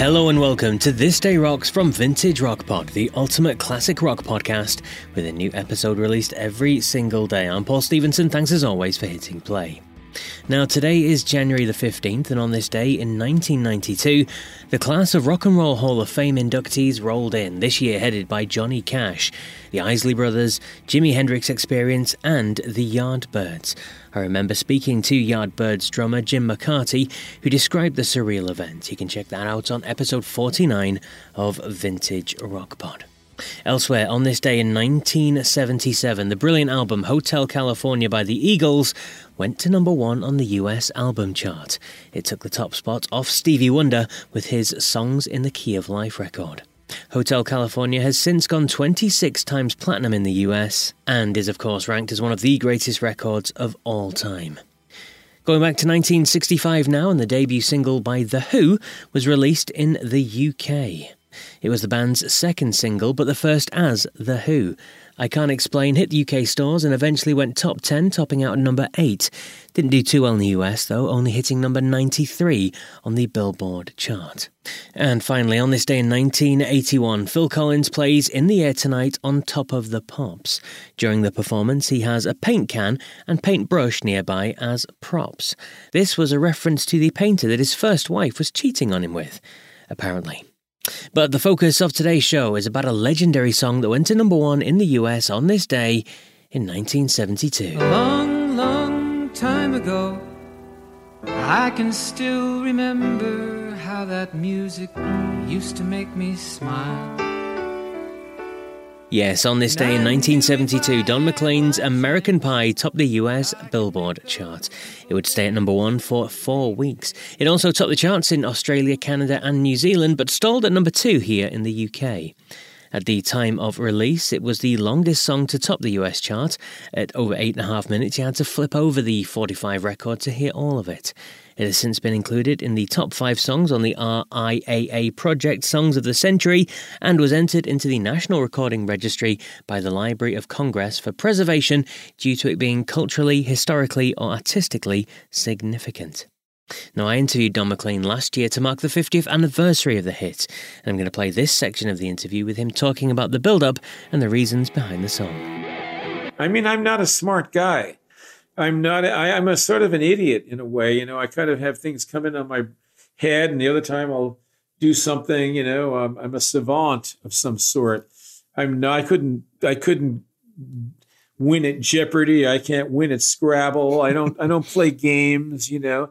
Hello and welcome to This Day Rocks from Vintage Rock Pod, the ultimate classic rock podcast, with a new episode released every single day. I'm Paul Stevenson. Thanks as always for hitting play. Now, today is January the 15th, and on this day in 1992, the class of Rock and Roll Hall of Fame inductees rolled in, this year headed by Johnny Cash, the Isley Brothers, Jimi Hendrix Experience, and the Yardbirds. I remember speaking to Yardbirds drummer Jim McCarty, who described the surreal event. You can check that out on episode 49 of Vintage Rock Pod. Elsewhere, on this day in 1977, the brilliant album Hotel California by the Eagles went to number one on the US album chart. It took the top spot off Stevie Wonder with his Songs in the Key of Life record. Hotel California has since gone 26 times platinum in the US and is, of course, ranked as one of the greatest records of all time. Going back to 1965 now, and the debut single by The Who was released in the UK. It was the band's second single, but the first as The Who. I Can't Explain hit the UK stores and eventually went top 10, topping out number 8. Didn't do too well in the US, though, only hitting number 93 on the Billboard chart. And finally, on this day in 1981, Phil Collins plays In the Air Tonight on Top of the Pops. During the performance, he has a paint can and paintbrush nearby as props. This was a reference to the painter that his first wife was cheating on him with, apparently. But the focus of today's show is about a legendary song that went to number one in the US on this day in 1972. A long, long time ago, I can still remember how that music used to make me smile. Yes, on this day in 1972, Don McLean's American Pie topped the US Billboard chart. It would stay at number one for four weeks. It also topped the charts in Australia, Canada, and New Zealand, but stalled at number two here in the UK. At the time of release, it was the longest song to top the US chart. At over eight and a half minutes, you had to flip over the 45 record to hear all of it. It has since been included in the top five songs on the RIAA Project Songs of the Century and was entered into the National Recording Registry by the Library of Congress for preservation due to it being culturally, historically, or artistically significant. Now, I interviewed Don McLean last year to mark the 50th anniversary of the hit, and I'm going to play this section of the interview with him talking about the build up and the reasons behind the song. I mean, I'm not a smart guy. I'm not. I, am a sort of an idiot in a way. You know, I kind of have things come in on my head, and the other time I'll do something. You know, um, I'm a savant of some sort. I'm not. I couldn't. I couldn't win at Jeopardy. I can't win at Scrabble. I don't. I don't play games. You know,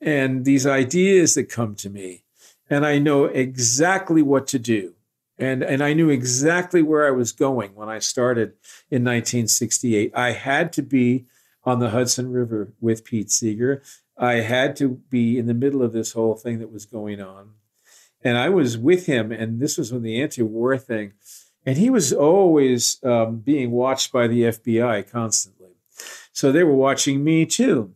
And these ideas that come to me and i know exactly what to do. And and i knew exactly where i was going when i started in 1968 i had to be on the hudson river with pete seeger. I had to be in the middle of this whole thing that was going on. And i was with him and this was when the anti-war thing and he was always um, being watched by the fbi constantly. So they were watching me too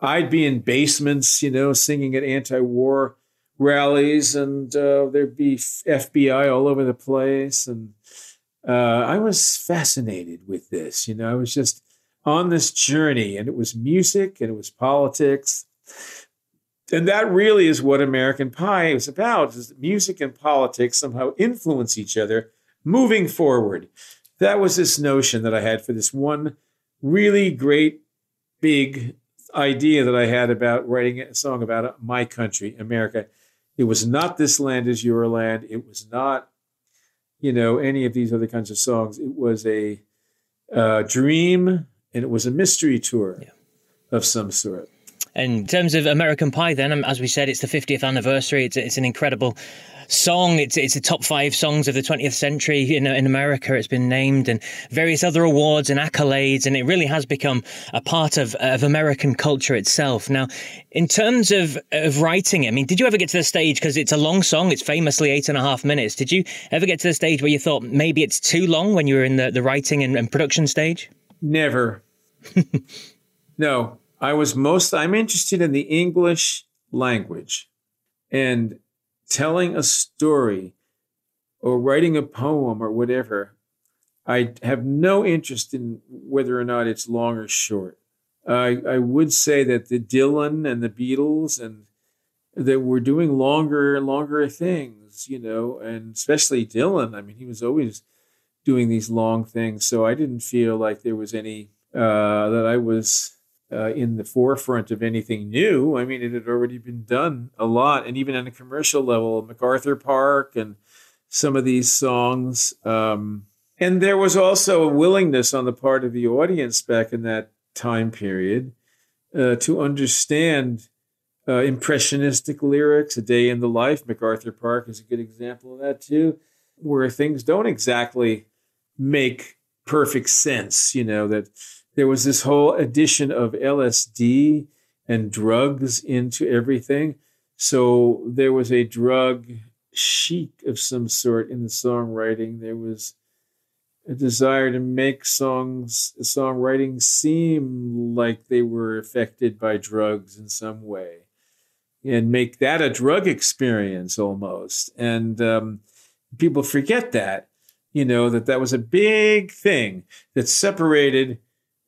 I'd be in basements, you know, singing at anti-war rallies, and uh, there'd be FBI all over the place, and uh, I was fascinated with this. You know, I was just on this journey, and it was music, and it was politics, and that really is what American Pie is about: is music and politics somehow influence each other, moving forward. That was this notion that I had for this one really great, big idea that I had about writing a song about my country, America. It was not This Land is Your Land. It was not, you know, any of these other kinds of songs. It was a uh, dream and it was a mystery tour yeah. of some sort. In terms of American Pie, then, um, as we said, it's the 50th anniversary. It's, it's an incredible song. It's it's the top five songs of the 20th century in, in America. It's been named and various other awards and accolades, and it really has become a part of, of American culture itself. Now, in terms of, of writing it, I mean, did you ever get to the stage, because it's a long song, it's famously eight and a half minutes, did you ever get to the stage where you thought maybe it's too long when you were in the, the writing and, and production stage? Never. no, I was most, I'm interested in the English language. And telling a story or writing a poem or whatever, I have no interest in whether or not it's long or short. I, I would say that the Dylan and the Beatles and that were doing longer and longer things, you know, and especially Dylan. I mean, he was always doing these long things. So I didn't feel like there was any uh, that I was uh, in the forefront of anything new. I mean, it had already been done a lot, and even on a commercial level, MacArthur Park and some of these songs. Um, and there was also a willingness on the part of the audience back in that time period uh, to understand uh, impressionistic lyrics. A Day in the Life, MacArthur Park is a good example of that too, where things don't exactly make perfect sense. You know that there was this whole addition of LSD and drugs into everything. So there was a drug chic of some sort in the songwriting. There was a desire to make songs, songwriting seem like they were affected by drugs in some way and make that a drug experience almost. And um, people forget that, you know, that that was a big thing that separated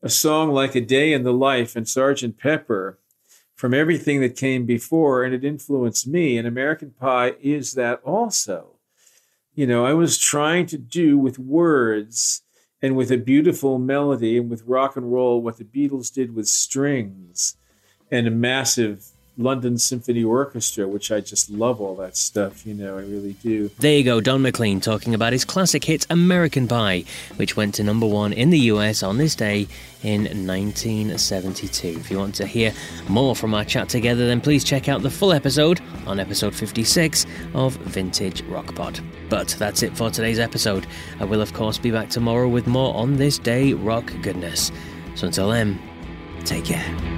a song like A Day in the Life and Sergeant Pepper from everything that came before, and it influenced me. And American Pie is that also. You know, I was trying to do with words and with a beautiful melody and with rock and roll what the Beatles did with strings and a massive London Symphony Orchestra, which I just love all that stuff, you know, I really do. There you go, Don McLean talking about his classic hit American Pie, which went to number one in the US on this day in 1972. If you want to hear more from our chat together, then please check out the full episode on episode 56 of Vintage Rock Pod. But that's it for today's episode. I will, of course, be back tomorrow with more on this day rock goodness. So until then, take care.